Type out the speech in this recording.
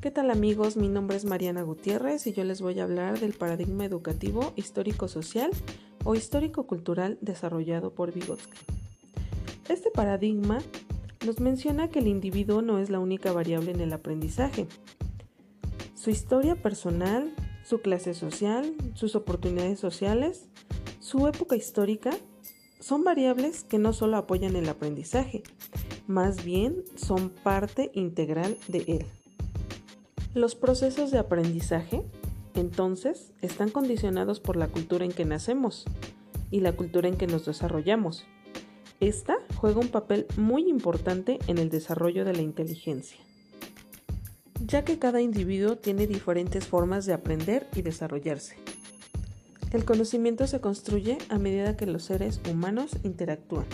¿Qué tal amigos? Mi nombre es Mariana Gutiérrez y yo les voy a hablar del paradigma educativo histórico-social o histórico-cultural desarrollado por Vygotsky. Este paradigma nos menciona que el individuo no es la única variable en el aprendizaje. Su historia personal, su clase social, sus oportunidades sociales, su época histórica son variables que no solo apoyan el aprendizaje, más bien son parte integral de él. Los procesos de aprendizaje, entonces, están condicionados por la cultura en que nacemos y la cultura en que nos desarrollamos. Esta juega un papel muy importante en el desarrollo de la inteligencia, ya que cada individuo tiene diferentes formas de aprender y desarrollarse. El conocimiento se construye a medida que los seres humanos interactúan.